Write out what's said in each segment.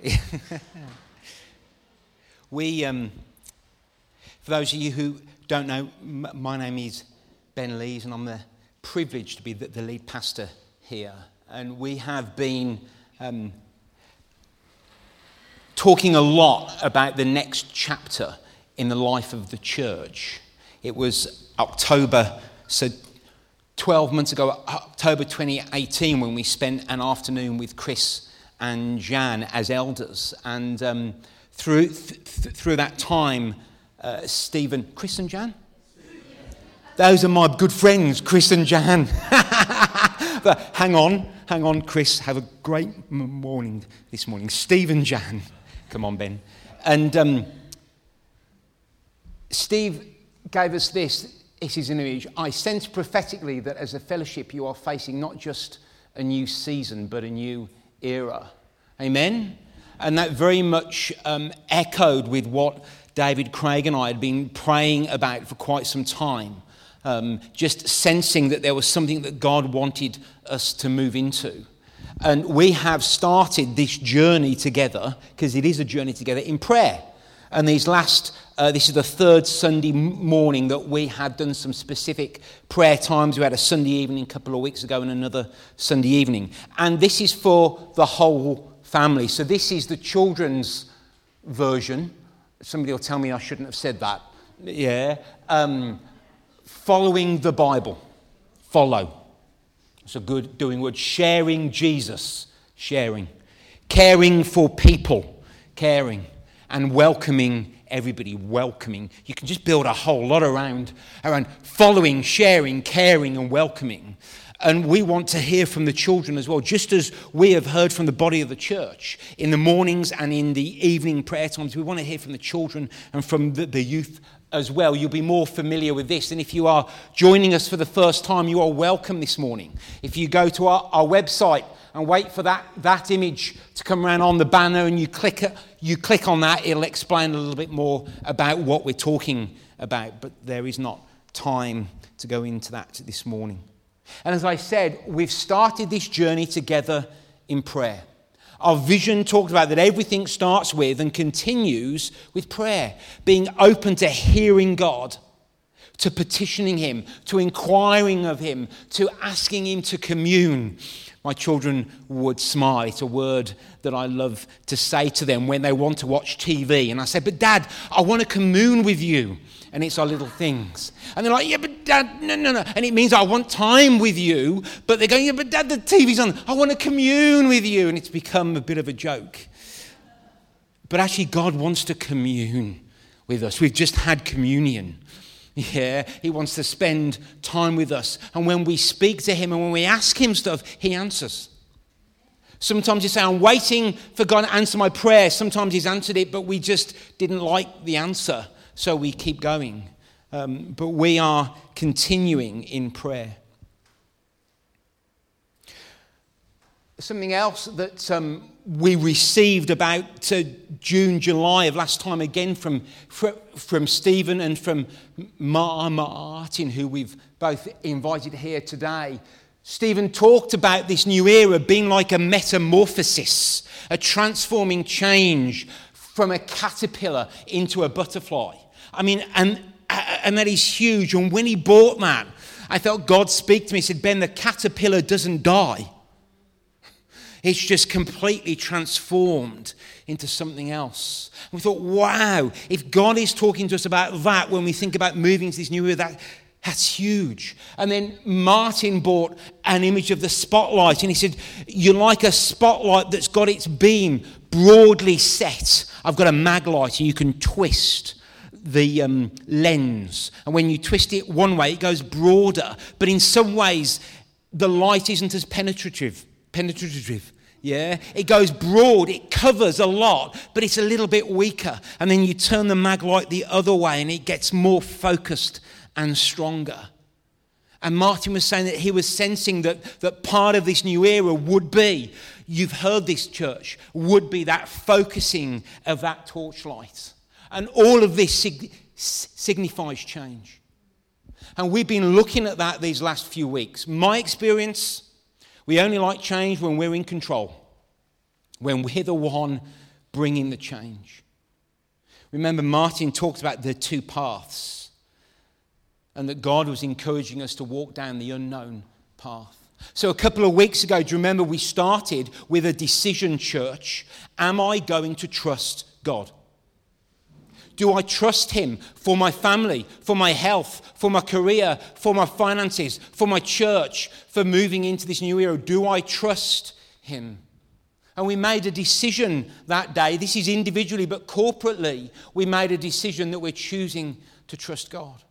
we, um, for those of you who don't know, m- my name is Ben Lees, and I'm the privileged to be the, the lead pastor here. And we have been um, talking a lot about the next chapter in the life of the church. It was October, so 12 months ago, October 2018, when we spent an afternoon with Chris and Jan as elders. And um, through, th- th- through that time, uh, Stephen, Chris and Jan? Those are my good friends, Chris and Jan. but hang on, hang on, Chris. Have a great morning this morning. Stephen Jan. Come on, Ben. And um, Steve gave us this it is an image. I sense prophetically that as a fellowship, you are facing not just a new season, but a new era. Amen? And that very much um, echoed with what David Craig and I had been praying about for quite some time. Um, just sensing that there was something that God wanted us to move into. And we have started this journey together, because it is a journey together, in prayer. And these last, uh, this is the third Sunday morning that we have done some specific prayer times. We had a Sunday evening a couple of weeks ago and another Sunday evening. And this is for the whole family. So this is the children's version. Somebody will tell me I shouldn't have said that. Yeah. Um, following the Bible. Follow. It's a good doing word. Sharing Jesus. Sharing. Caring for people. Caring and welcoming everybody, welcoming. You can just build a whole lot around, around following, sharing, caring, and welcoming. And we want to hear from the children as well, just as we have heard from the body of the church in the mornings and in the evening prayer times. We want to hear from the children and from the, the youth as well. You'll be more familiar with this. And if you are joining us for the first time, you are welcome this morning. If you go to our, our website, and wait for that, that image to come around on the banner and you click, you click on that, it'll explain a little bit more about what we're talking about. But there is not time to go into that this morning. And as I said, we've started this journey together in prayer. Our vision talked about that everything starts with and continues with prayer, being open to hearing God, to petitioning Him, to inquiring of Him, to asking Him to commune, my children would smile. It's a word that I love to say to them when they want to watch TV. And I say, But dad, I want to commune with you. And it's our little things. And they're like, Yeah, but dad, no, no, no. And it means I want time with you. But they're going, Yeah, but dad, the TV's on. I want to commune with you. And it's become a bit of a joke. But actually, God wants to commune with us. We've just had communion. Yeah, he wants to spend time with us. And when we speak to him and when we ask him stuff, he answers. Sometimes you say, I'm waiting for God to answer my prayer. Sometimes he's answered it, but we just didn't like the answer, so we keep going. Um, but we are continuing in prayer. Something else that um, we received about uh, June, July of last time, again from, from Stephen and from Martin, who we've both invited here today. Stephen talked about this new era being like a metamorphosis, a transforming change from a caterpillar into a butterfly. I mean, and, and that is huge. And when he bought that, I felt God speak to me. He said, Ben, the caterpillar doesn't die it's just completely transformed into something else. And we thought, wow, if God is talking to us about that when we think about moving to this new era, that, that's huge. And then Martin bought an image of the spotlight and he said, You're like a spotlight that's got its beam broadly set. I've got a Maglite and you can twist the um, lens. And when you twist it one way, it goes broader. But in some ways, the light isn't as penetrative penetrative. Yeah, it goes broad, it covers a lot, but it's a little bit weaker. And then you turn the Maglite the other way and it gets more focused and stronger. And Martin was saying that he was sensing that, that part of this new era would be, you've heard this church, would be that focusing of that torchlight. And all of this sig- signifies change. And we've been looking at that these last few weeks. My experience, we only like change when we're in control, when we're the one bringing the change. Remember, Martin talked about the two paths and that God was encouraging us to walk down the unknown path. So, a couple of weeks ago, do you remember we started with a decision church? Am I going to trust God? Do I trust Him for my family, for my health, for my career, for my finances, for my church, for moving into this new era? Do I trust Him? And we made a decision that day. This is individually, but corporately, we made a decision that we're choosing to trust God.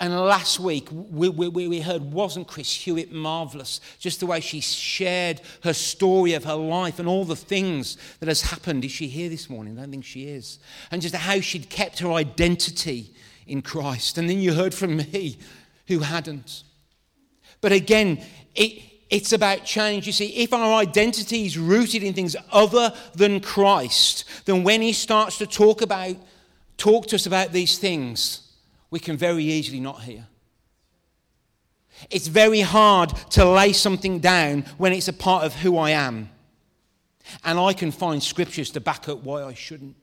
And last week, we, we, we, heard, wasn't Chris Hewitt marvelous? Just the way she shared her story of her life and all the things that has happened. Is she here this morning? I don't think she is. And just how she'd kept her identity in Christ. And then you heard from me who hadn't. But again, it, it's about change. You see, if our identity is rooted in things other than Christ, then when he starts to talk about, talk to us about these things, we can very easily not hear. It's very hard to lay something down when it's a part of who I am. And I can find scriptures to back up why I shouldn't.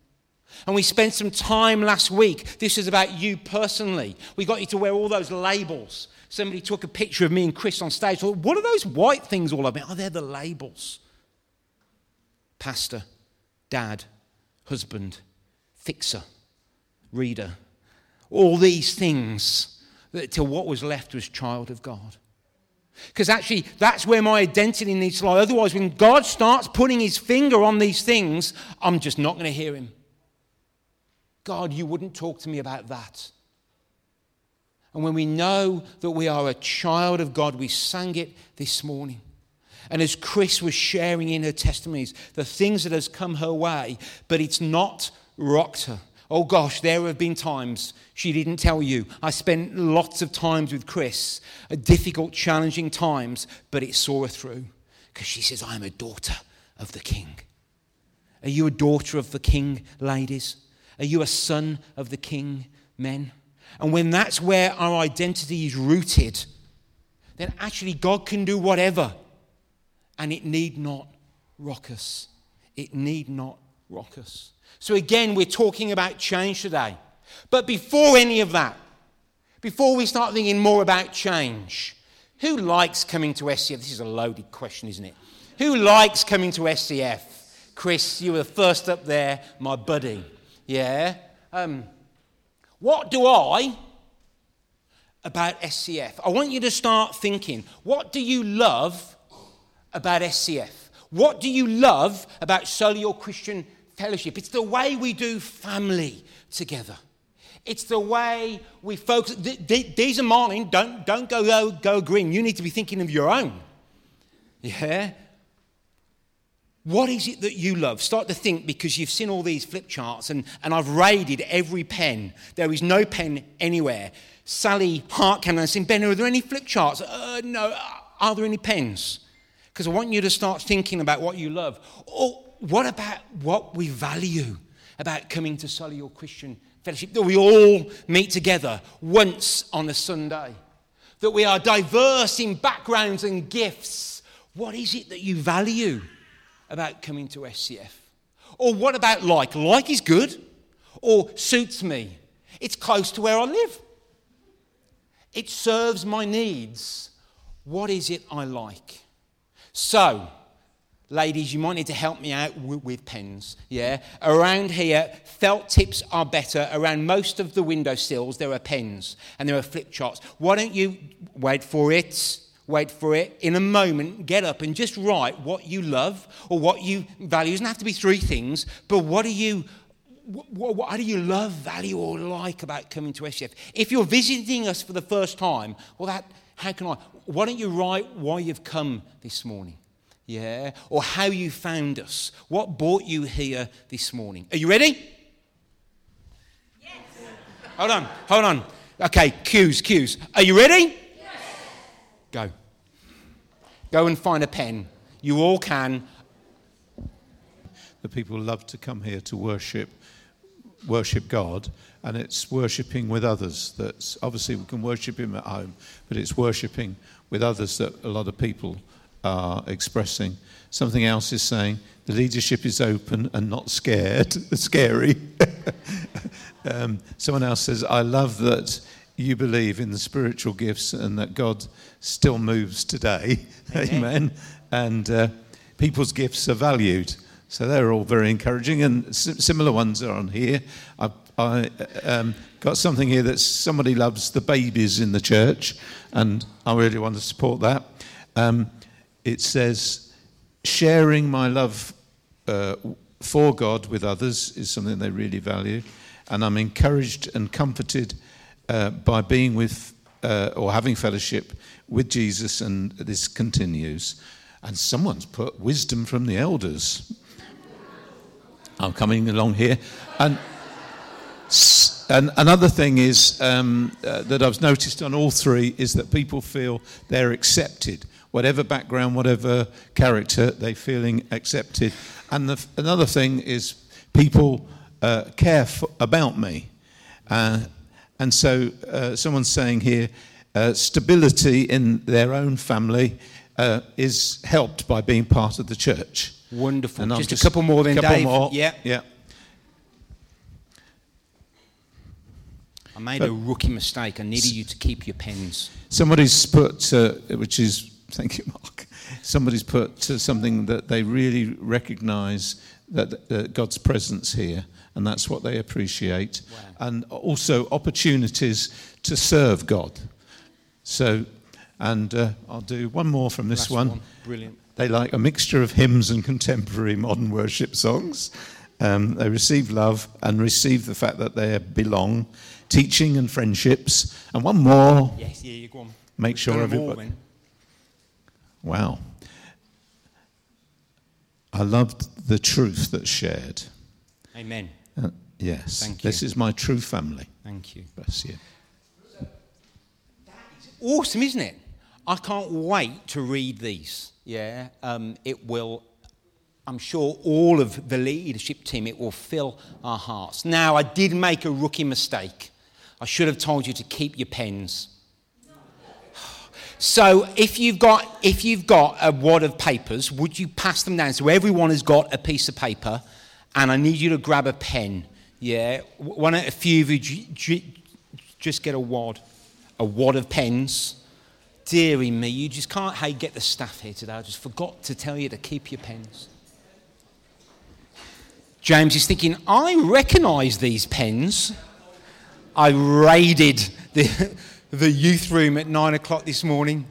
And we spent some time last week. This is about you personally. We got you to wear all those labels. Somebody took a picture of me and Chris on stage. What are those white things all about? Oh, they're the labels. Pastor, dad, husband, fixer, reader, all these things till what was left was child of God. Because actually, that's where my identity needs to lie. Otherwise, when God starts putting his finger on these things, I'm just not going to hear him. God, you wouldn't talk to me about that. And when we know that we are a child of God, we sang it this morning. And as Chris was sharing in her testimonies, the things that has come her way, but it's not rocked her. Oh gosh, there have been times she didn't tell you. I spent lots of times with Chris, uh, difficult, challenging times, but it saw her through because she says, I'm a daughter of the king. Are you a daughter of the king, ladies? Are you a son of the king, men? And when that's where our identity is rooted, then actually God can do whatever. And it need not rock us. It need not rock us. So, again, we're talking about change today. But before any of that, before we start thinking more about change, who likes coming to SCF? This is a loaded question, isn't it? Who likes coming to SCF? Chris, you were the first up there, my buddy. Yeah? Um, what do I about SCF? I want you to start thinking what do you love about SCF? What do you love about Solihull Christian fellowship. It's the way we do family together. It's the way we focus. These are mine. Don't, don't go, go, go green. You need to be thinking of your own. Yeah? What is it that you love? Start to think because you've seen all these flip charts and, and I've raided every pen. There is no pen anywhere. Sally Hart came and said, Ben, are there any flip charts? Uh, no. Are there any pens? Because I want you to start thinking about what you love. Or what about what we value about coming to Solihull Christian Fellowship? That we all meet together once on a Sunday. That we are diverse in backgrounds and gifts. What is it that you value about coming to SCF? Or what about like? Like is good or suits me. It's close to where I live. It serves my needs. What is it I like? So, Ladies, you might need to help me out with, with pens. Yeah? Around here, felt tips are better. Around most of the window sills, there are pens and there are flip charts. Why don't you wait for it? Wait for it. In a moment, get up and just write what you love or what you value. It doesn't have to be three things, but what do you what, what, do you love, value, or like about coming to SCF? If you're visiting us for the first time, well, that how can I? Why don't you write why you've come this morning? Yeah? Or how you found us. What brought you here this morning? Are you ready? Yes. Hold on, hold on. Okay, cues, cues. Are you ready? Yes. Go. Go and find a pen. You all can. The people love to come here to worship worship God, and it's worshipping with others. That's obviously we can worship Him at home, but it's worshipping with others that a lot of people are expressing. Something else is saying the leadership is open and not scared, scary. um, someone else says, I love that you believe in the spiritual gifts and that God still moves today. Amen. Amen. And uh, people's gifts are valued. So they're all very encouraging, and similar ones are on here. I've I, um, got something here that somebody loves the babies in the church, and I really want to support that. Um, it says, sharing my love uh, for God with others is something they really value, and I'm encouraged and comforted uh, by being with uh, or having fellowship with Jesus, and this continues. And someone's put wisdom from the elders. I'm coming along here. And, and another thing is um, uh, that I've noticed on all three is that people feel they're accepted. Whatever background, whatever character, they're feeling accepted. And the, another thing is people uh, care for, about me. Uh, and so uh, someone's saying here uh, stability in their own family uh, is helped by being part of the church. Wonderful. Just, just, a couple more then, couple Dave. More. Yeah. Yeah. I made but, a rookie mistake. I needed you to keep your pens. Somebody's put, uh, which is, thank you, Mark. Somebody's put something that they really recognise that uh, God's presence here, and that's what they appreciate, wow. and also opportunities to serve God. So, and uh, I'll do one more from this one. one. Brilliant. They like a mixture of hymns and contemporary modern worship songs. Um, they receive love and receive the fact that they belong, teaching and friendships. And one more. Yes, yeah, you go on. Make sure everybody. Wow. I loved the truth that's shared. Amen. Uh, yes. Thank you. This is my true family. Thank you. Bless you. Awesome, isn't it? I can't wait to read these yeah, um, it will, I'm sure all of the leadership team, it will fill our hearts. Now, I did make a rookie mistake. I should have told you to keep your pens. So if you've got if you've got a wad of papers, would you pass them down so everyone has got a piece of paper, and I need you to grab a pen. Yeah, one a few of you just get a wad, a wad of pens. Deary me, you just can't hey, get the staff here today. I just forgot to tell you to keep your pens. James is thinking, I recognise these pens. I raided the, the youth room at nine o'clock this morning.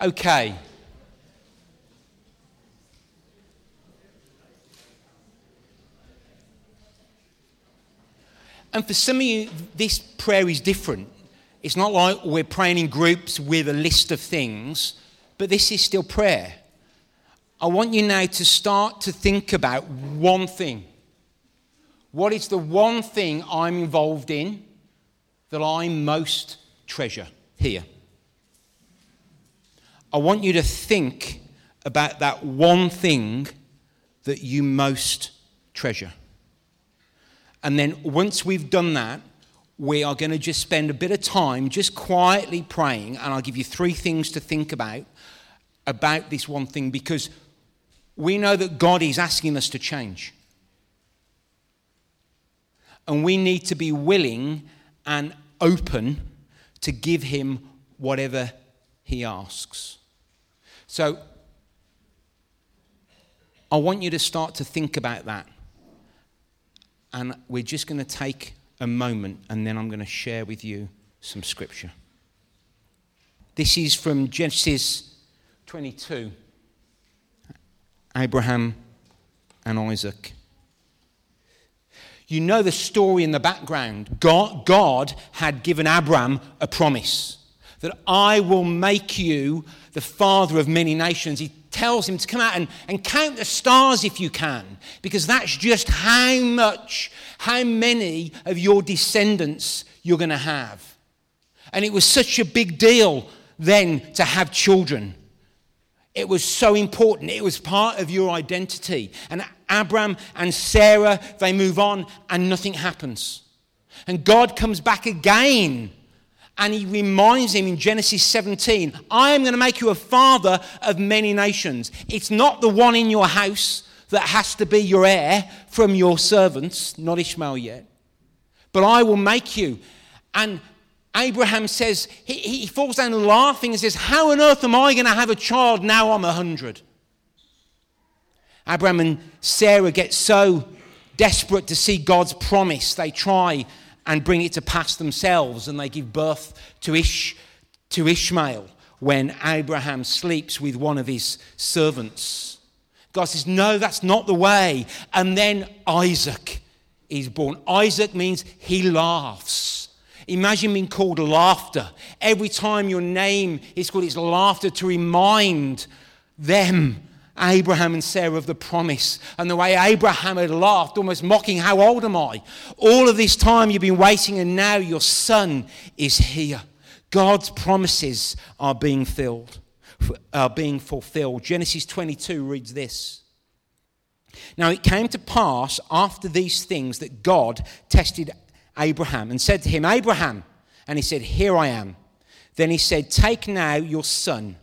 Okay. And for some of you, this prayer is different. It's not like we're praying in groups with a list of things, but this is still prayer. I want you now to start to think about one thing. What is the one thing I'm involved in that I'm most treasure here? I want you to think about that one thing that you most treasure. And then once we've done that, we are going to just spend a bit of time just quietly praying, and I'll give you three things to think about about this one thing because we know that God is asking us to change. And we need to be willing and open to give Him whatever He asks. So, I want you to start to think about that. And we're just going to take a moment and then I'm going to share with you some scripture. This is from Genesis 22 Abraham and Isaac. You know the story in the background. God, God had given Abraham a promise that I will make you the father of many nations. He tells him to come out and, and count the stars if you can, because that's just how much, how many of your descendants you're going to have. And it was such a big deal then to have children. It was so important. It was part of your identity. And Abram and Sarah, they move on and nothing happens. And God comes back again And he reminds him in Genesis 17, I am going to make you a father of many nations. It's not the one in your house that has to be your heir from your servants, not Ishmael yet, but I will make you. And Abraham says, he, he falls down laughing and says, How on earth am I going to have a child now I'm a hundred? Abraham and Sarah get so desperate to see God's promise, they try and bring it to pass themselves, and they give birth to, Ish, to Ishmael when Abraham sleeps with one of his servants. God says, No, that's not the way. And then Isaac is born. Isaac means he laughs. Imagine being called laughter. Every time your name is called, it's laughter to remind them Abraham and Sarah of the promise and the way Abraham had laughed, almost mocking, How old am I? All of this time you've been waiting, and now your son is here. God's promises are being filled, are being fulfilled. Genesis 22 reads this. Now it came to pass after these things that God tested Abraham and said to him, Abraham, and he said, Here I am. Then he said, Take now your son,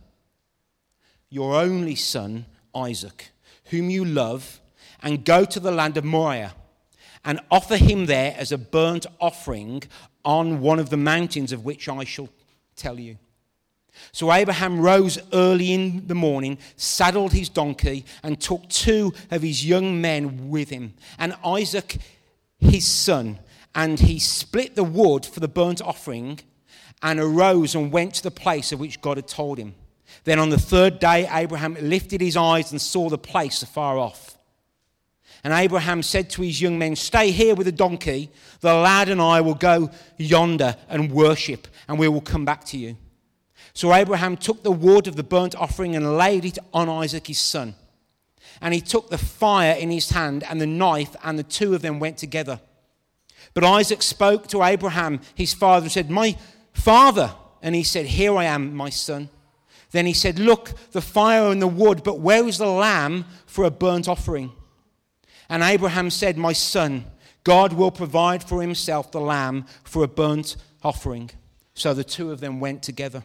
your only son Isaac, whom you love, and go to the land of Moriah and offer him there as a burnt offering on one of the mountains of which I shall tell you. So Abraham rose early in the morning, saddled his donkey, and took two of his young men with him, and Isaac his son, and he split the wood for the burnt offering, and arose and went to the place of which God had told him. Then on the third day, Abraham lifted his eyes and saw the place afar off. And Abraham said to his young men, Stay here with the donkey. The lad and I will go yonder and worship, and we will come back to you. So Abraham took the wood of the burnt offering and laid it on Isaac his son. And he took the fire in his hand and the knife, and the two of them went together. But Isaac spoke to Abraham, his father, and said, My father. And he said, Here I am, my son. Then he said, Look, the fire and the wood, but where is the lamb for a burnt offering? And Abraham said, My son, God will provide for himself the lamb for a burnt offering. So the two of them went together.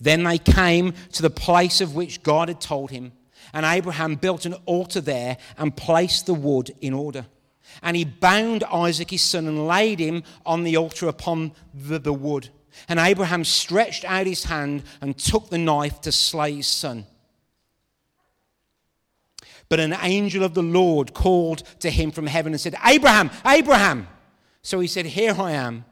Then they came to the place of which God had told him. And Abraham built an altar there and placed the wood in order. And he bound Isaac his son and laid him on the altar upon the, the wood. And Abraham stretched out his hand and took the knife to slay his son. But an angel of the Lord called to him from heaven and said, Abraham, Abraham. So he said, Here I am.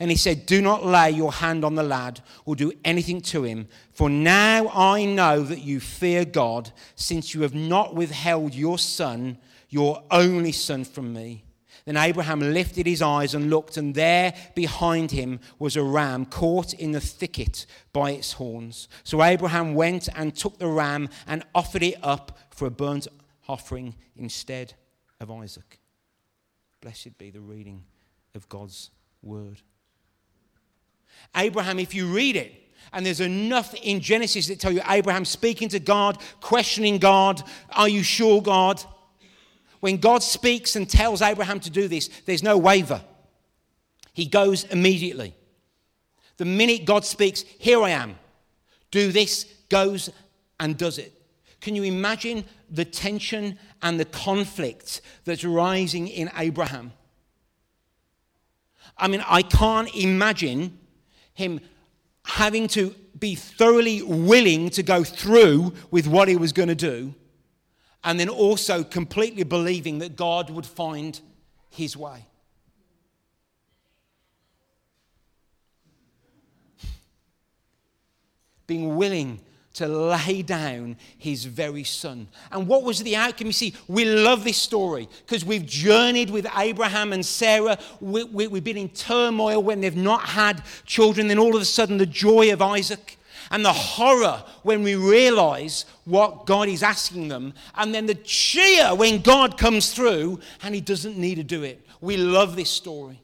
And he said, Do not lay your hand on the lad or do anything to him, for now I know that you fear God, since you have not withheld your son, your only son, from me. Then Abraham lifted his eyes and looked, and there behind him was a ram caught in the thicket by its horns. So Abraham went and took the ram and offered it up for a burnt offering instead of Isaac. Blessed be the reading of God's word. Abraham, if you read it, and there's enough in Genesis that tell you Abraham speaking to God, questioning God, are you sure, God? When God speaks and tells Abraham to do this, there's no waver. He goes immediately. The minute God speaks, Here I am, do this, goes and does it. Can you imagine the tension and the conflict that's rising in Abraham? I mean, I can't imagine him having to be thoroughly willing to go through with what he was going to do and then also completely believing that God would find his way. Being willing to lay down his very son. And what was the outcome? You see, we love this story because we've journeyed with Abraham and Sarah. We, we, been in turmoil when they've not had children. Then all of a sudden, the joy of Isaac and the horror when we realize what God is asking them, and then the cheer when God comes through and He doesn't need to do it. We love this story.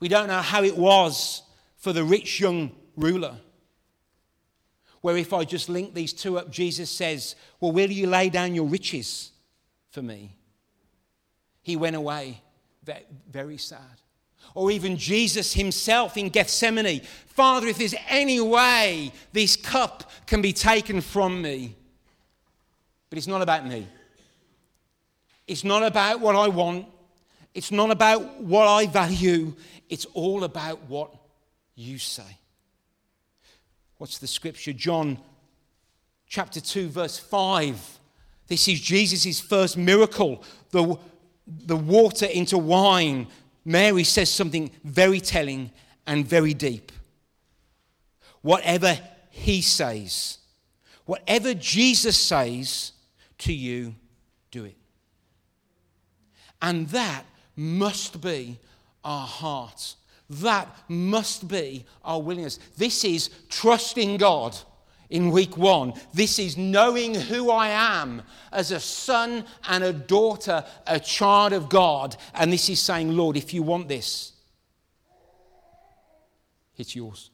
We don't know how it was for the rich young ruler, where if I just link these two up, Jesus says, Well, do you lay down your riches for me? He went away very sad. Or even Jesus himself in Gethsemane Father, if there's any way this cup can be taken from me. But it's not about me. It's not about what I want. It's not about what I value. It's all about what you say. What's the scripture? John chapter 2, verse 5. This is Jesus' first miracle the, the water into wine. Mary says something very telling and very deep. Whatever he says, whatever Jesus says to you, do it. And that must be our heart. That must be our willingness. This is trusting God in week one. This is knowing who I am as a son and a daughter, a child of God. And this is saying, Lord, if you want this, it's yours.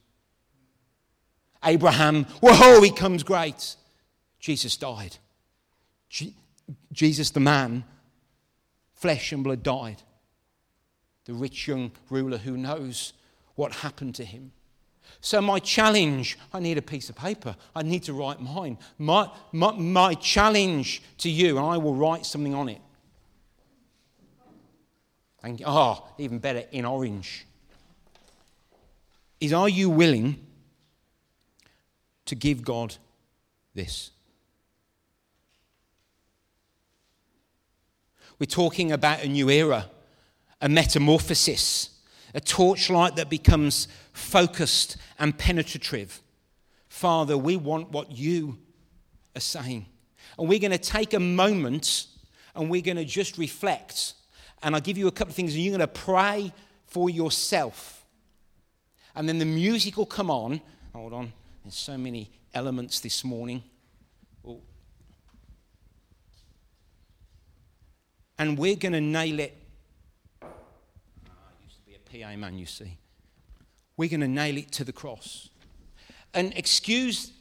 Abraham, whoa, he comes great. Jesus died. Je- Jesus, the man, flesh and blood, died. The rich young ruler who knows what happened to him. So, my challenge I need a piece of paper. I need to write mine. My, my, my challenge to you, and I will write something on it. And, oh, even better, in orange. Is are you willing to give God this? We're talking about a new era, a metamorphosis, a torchlight that becomes focused and penetrative. Father, we want what you are saying. And we're going to take a moment and we're going to just reflect. And I'll give you a couple of things, and you're going to pray for yourself. And then the music will come on. Hold on, there's so many elements this morning. and we're going to nail it. Oh, I used to be a PA man, you see. We're going to nail it to the cross. And excuse,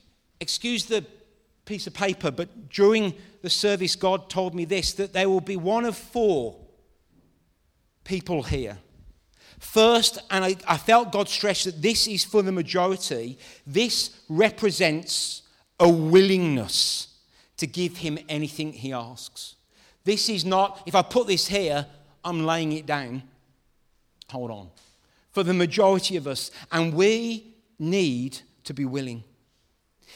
excuse the piece of paper, but during the service, God told me this that there will be one of four people here. First, and I, I felt God stress that this is for the majority, this represents a willingness to give Him anything He asks. This is not, if I put this here, I'm laying it down. Hold on. For the majority of us, and we need to be willing.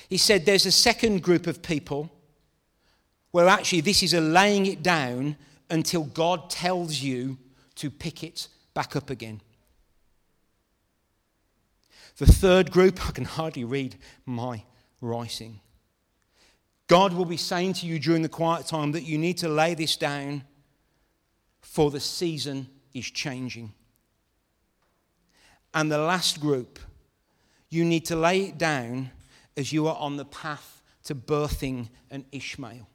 He said there's a second group of people where actually this is a laying it down until God tells you to pick it back up again. The third group, I can hardly read my writing. God will be saying to you during the quiet time that you need to lay this down, for the season is changing. And the last group, you need to lay it down as you are on the path to birthing an Ishmael.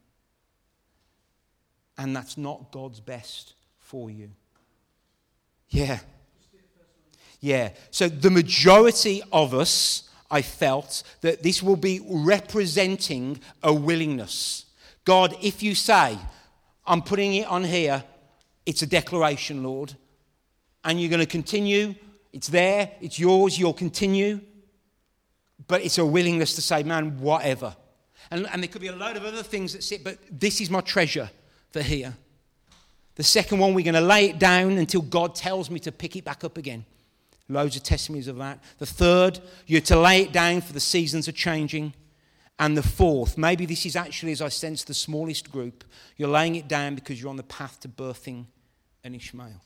And that's not God's best for you. Yeah. Yeah. So the majority of us I felt that this will be representing a willingness. God, if you say, I'm putting it on here, it's a declaration, Lord, and you're going to continue, it's there, it's yours, you'll continue, but it's a willingness to say, man, whatever. And, and there could be a load of other things that sit, but this is my treasure for here. The second one, we're going to lay it down until God tells me to pick it back up again. Loads of testimonies of that. The third, you're to lay it down for the seasons are changing. And the fourth, maybe this is actually, as I sense, the smallest group, you're laying it down because you're on the path to birthing an Ishmael.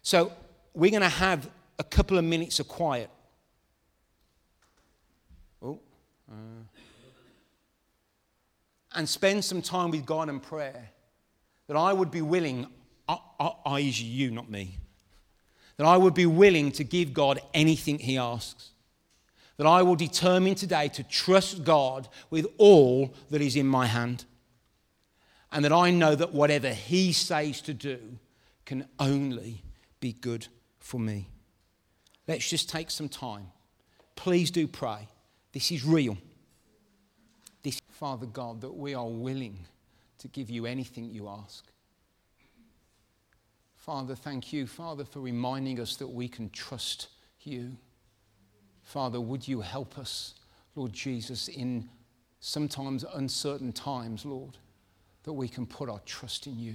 So we're going to have a couple of minutes of quiet. Oh. Uh, and spend some time with God and prayer. That I would be willing, I, I, you, not me that I would be willing to give God anything He asks. That I will determine today to trust God with all that is in my hand. And that I know that whatever He says to do can only be good for me. Let's just take some time. Please do pray. This is real. This, Father God, that we are willing to give you anything you ask. Father, thank you, Father, for reminding us that we can trust you. Father, would you help us, Lord Jesus, in sometimes uncertain times, Lord, that we can put our trust in you.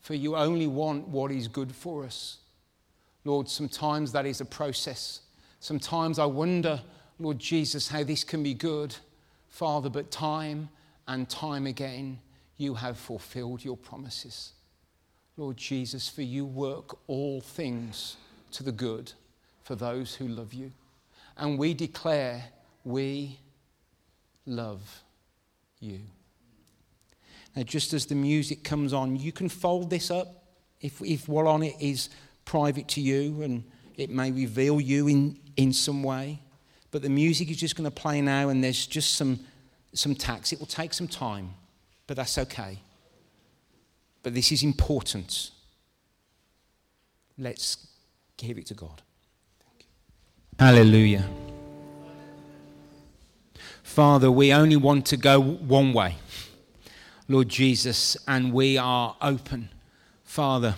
For you only want what is good for us. Lord, sometimes that is a process. Sometimes I wonder, Lord Jesus, how this can be good, Father, but time and time again, you have fulfilled your promises. Lord Jesus, for you work all things to the good for those who love you. And we declare we love you. Now, just as the music comes on, you can fold this up if, if what on it is private to you and it may reveal you in, in some way. But the music is just going to play now, and there's just some, some tacks. It will take some time, but that's okay. But this is important. Let's give it to God. Hallelujah. Father, we only want to go one way, Lord Jesus, and we are open. Father,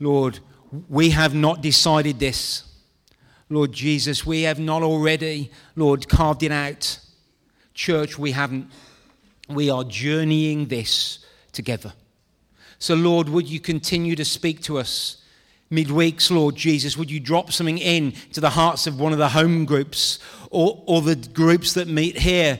Lord, we have not decided this. Lord Jesus, we have not already, Lord, carved it out. Church, we haven't. We are journeying this together. So, Lord, would you continue to speak to us? midweeks, Lord Jesus, would you drop something in to the hearts of one of the home groups or, or the groups that meet here?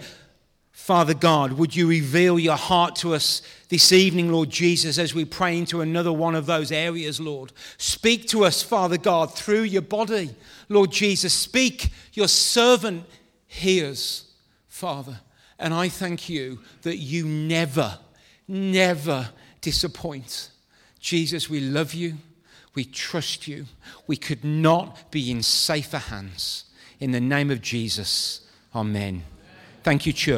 Father God, would you reveal your heart to us this evening, Lord Jesus, as we pray into another one of those areas, Lord? Speak to us, Father God, through your body. Lord Jesus, speak. Your servant hears, Father. And I thank you that you never, never disappoint. Jesus, we love you. We trust you. We could not be in safer hands. In the name of Jesus, amen. Thank you, church.